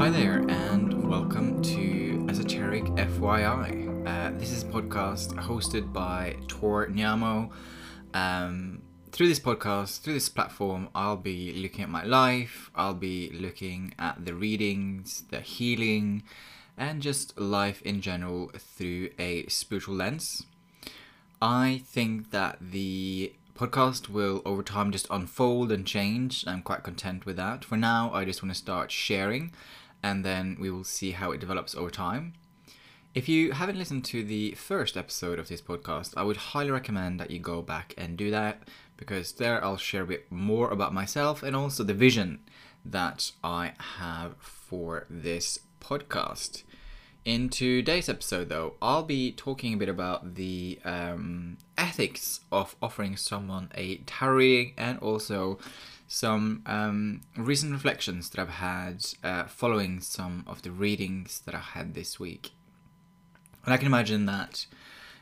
Hi there, and welcome to Esoteric FYI. Uh, this is a podcast hosted by Tor Nyamo. Um, through this podcast, through this platform, I'll be looking at my life, I'll be looking at the readings, the healing, and just life in general through a spiritual lens. I think that the podcast will over time just unfold and change. I'm quite content with that. For now, I just want to start sharing and then we will see how it develops over time. If you haven't listened to the first episode of this podcast, I would highly recommend that you go back and do that because there I'll share a bit more about myself and also the vision that I have for this podcast. In today's episode, though, I'll be talking a bit about the um, ethics of offering someone a tarot reading and also some um, recent reflections that I've had uh, following some of the readings that I had this week. And I can imagine that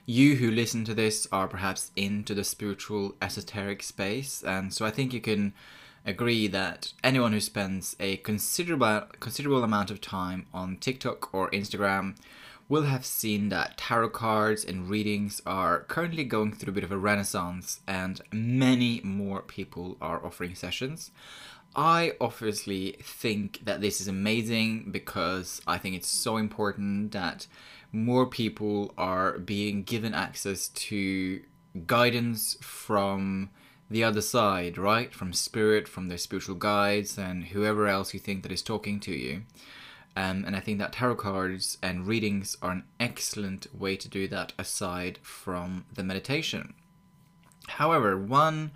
you who listen to this are perhaps into the spiritual esoteric space, and so I think you can agree that anyone who spends a considerable considerable amount of time on TikTok or Instagram will have seen that tarot cards and readings are currently going through a bit of a renaissance and many more people are offering sessions. I obviously think that this is amazing because I think it's so important that more people are being given access to guidance from the other side, right? From spirit, from their spiritual guides, and whoever else you think that is talking to you. Um, and I think that tarot cards and readings are an excellent way to do that aside from the meditation. However, one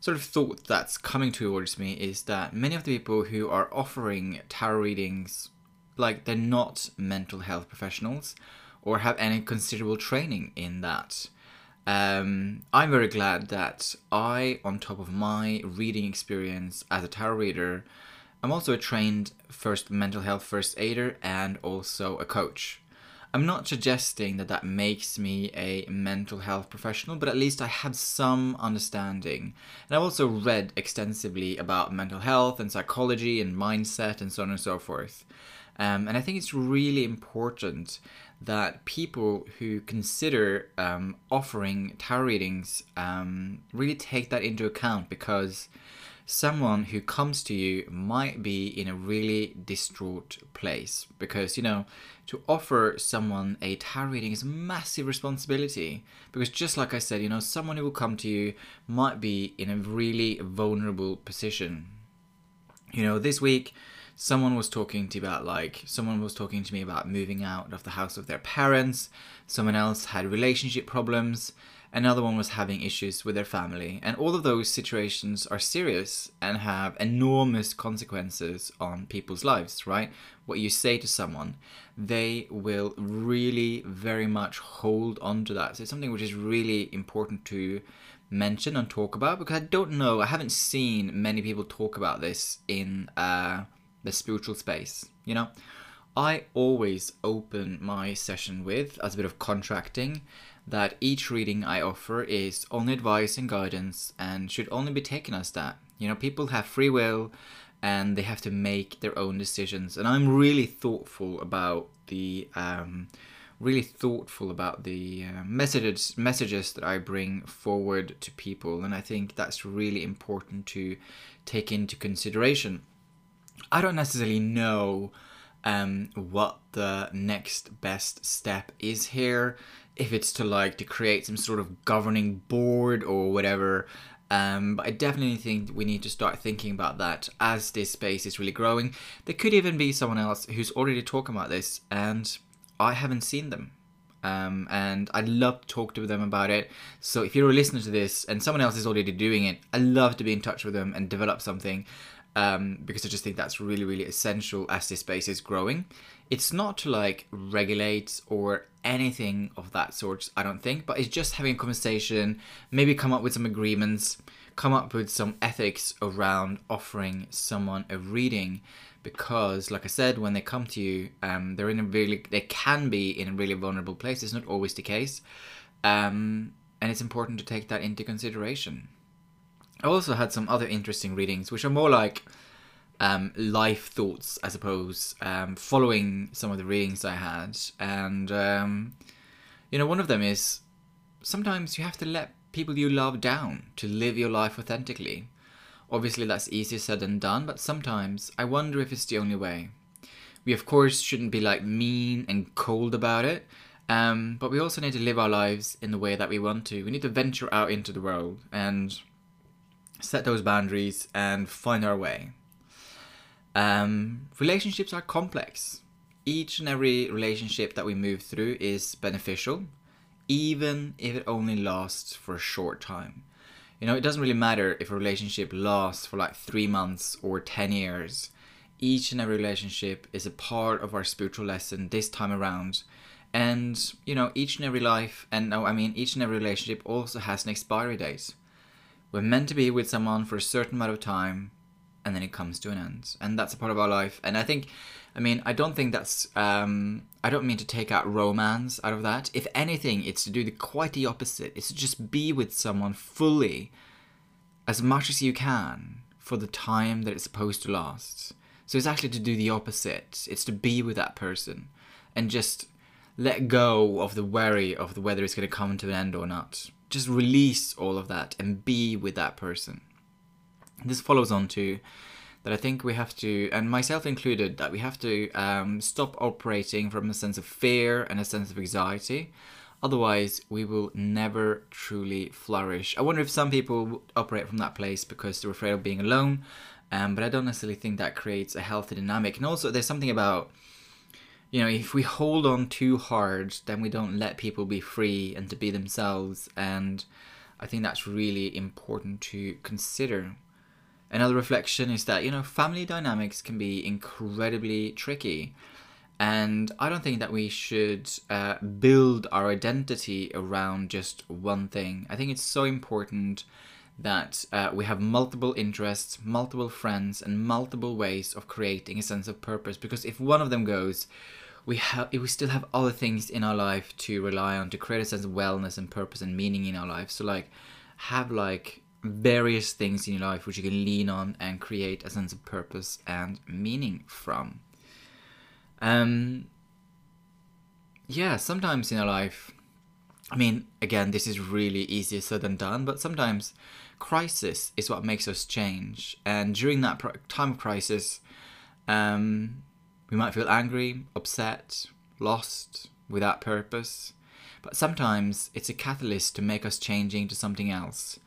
sort of thought that's coming towards me is that many of the people who are offering tarot readings, like they're not mental health professionals or have any considerable training in that. Um, I'm very glad that I, on top of my reading experience as a tarot reader, I'm also a trained first mental health first aider and also a coach. I'm not suggesting that that makes me a mental health professional, but at least I have some understanding. And I've also read extensively about mental health and psychology and mindset and so on and so forth. Um, and I think it's really important that people who consider um, offering tarot readings um, really take that into account because someone who comes to you might be in a really distraught place because you know to offer someone a tarot reading is a massive responsibility because just like i said you know someone who will come to you might be in a really vulnerable position. You know this week someone was talking to me about like someone was talking to me about moving out of the house of their parents. Someone else had relationship problems another one was having issues with their family and all of those situations are serious and have enormous consequences on people's lives right what you say to someone they will really very much hold on to that so it's something which is really important to mention and talk about because i don't know i haven't seen many people talk about this in uh the spiritual space. You know, I always open my session with, as a bit of contracting, that each reading I offer is only advice and guidance and should only be taken as that. You know, people have free will and they have to make their own decisions. And I'm really thoughtful about the. Um, really thoughtful about the uh, messages messages that I bring forward to people and I think that's really important to take into consideration. I don't necessarily know um, what the next best step is here. If it's to like to create some sort of governing board or whatever. Um, but I definitely think we need to start thinking about that as this space is really growing. There could even be someone else who's already talking about this, and I haven't seen them. Um, and I'd love to talk to them about it. So if you're a listener to this and someone else is already doing it, I'd love to be in touch with them and develop something um, because I just think that's really, really essential as this space is growing. It's not to like regulate or anything of that sort, I don't think, but it's just having a conversation, maybe come up with some agreements, come up with some ethics around offering someone a reading. Because, like I said, when they come to you, um, they're in a really, they can be in a really vulnerable place. It's not always the case. Um, and it's important to take that into consideration. I also had some other interesting readings, which are more like um, life thoughts, I suppose, um, following some of the readings I had. And, um, you know, one of them is sometimes you have to let people you love down to live your life authentically. Obviously, that's easier said than done, but sometimes I wonder if it's the only way. We, of course, shouldn't be like mean and cold about it, um, but we also need to live our lives in the way that we want to. We need to venture out into the world and set those boundaries and find our way. Um, relationships are complex. Each and every relationship that we move through is beneficial, even if it only lasts for a short time. You know, it doesn't really matter if a relationship lasts for like three months or 10 years. Each and every relationship is a part of our spiritual lesson this time around. And, you know, each and every life, and no, I mean, each and every relationship also has an expiry date. We're meant to be with someone for a certain amount of time, and then it comes to an end. And that's a part of our life. And I think, I mean, I don't think that's, um, I don't mean to take out romance out of that. If anything, it's to do the quite the opposite. It's to just be with someone fully, as much as you can, for the time that it's supposed to last. So it's actually to do the opposite. It's to be with that person and just let go of the worry of the whether it's going to come to an end or not. Just release all of that and be with that person. This follows on to that I think we have to, and myself included, that we have to um, stop operating from a sense of fear and a sense of anxiety. Otherwise, we will never truly flourish. I wonder if some people operate from that place because they're afraid of being alone, um, but I don't necessarily think that creates a healthy dynamic. And also, there's something about, you know, if we hold on too hard, then we don't let people be free and to be themselves. And I think that's really important to consider. Another reflection is that, you know, family dynamics can be incredibly tricky. And I don't think that we should uh, build our identity around just one thing. I think it's so important that uh, we have multiple interests, multiple friends, and multiple ways of creating a sense of purpose. Because if one of them goes, we have we still have other things in our life to rely on to create a sense of wellness and purpose and meaning in our life. So like, have like various things in your life which you can lean on and create a sense of purpose and meaning from. Um, yeah, sometimes in our life, I mean, again, this is really easier said than done, but sometimes crisis is what makes us change. And during that time of crisis, um, we might feel angry, upset, lost, without purpose. But sometimes it's a catalyst to make us changing to something else.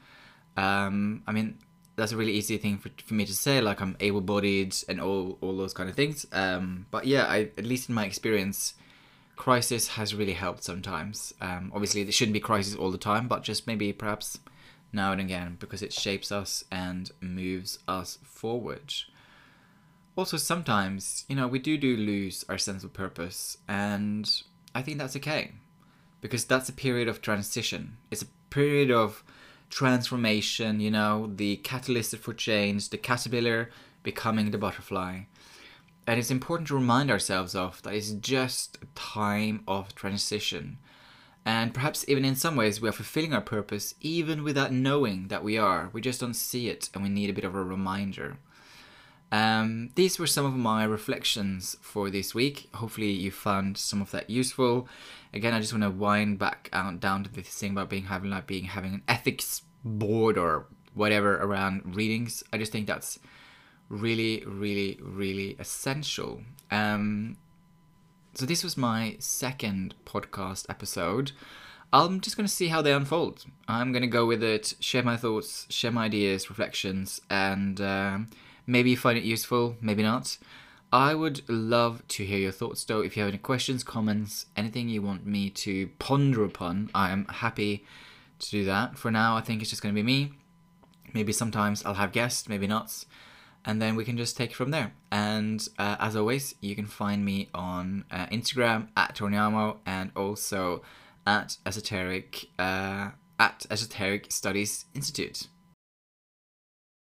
Um, I mean, that's a really easy thing for, for me to say. Like I'm able-bodied and all all those kind of things. Um, but yeah, I at least in my experience, crisis has really helped sometimes. Um, obviously, there shouldn't be crisis all the time, but just maybe perhaps now and again because it shapes us and moves us forward. Also, sometimes you know we do do lose our sense of purpose, and I think that's okay because that's a period of transition. It's a period of transformation, you know, the catalyst for change, the caterpillar becoming the butterfly. And it's important to remind ourselves of that it's just a time of transition. And perhaps even in some ways we are fulfilling our purpose even without knowing that we are. We just don't see it and we need a bit of a reminder. Um, these were some of my reflections for this week. Hopefully, you found some of that useful. Again, I just want to wind back out down to this thing about being having like being having an ethics board or whatever around readings. I just think that's really, really, really essential. Um, so this was my second podcast episode. I'm just going to see how they unfold. I'm going to go with it, share my thoughts, share my ideas, reflections, and. Um, Maybe you find it useful, maybe not. I would love to hear your thoughts though. If you have any questions, comments, anything you want me to ponder upon, I am happy to do that. For now, I think it's just going to be me. Maybe sometimes I'll have guests, maybe not. And then we can just take it from there. And uh, as always, you can find me on uh, Instagram at Torniamo and also at Esoteric uh, at Esoteric Studies Institute.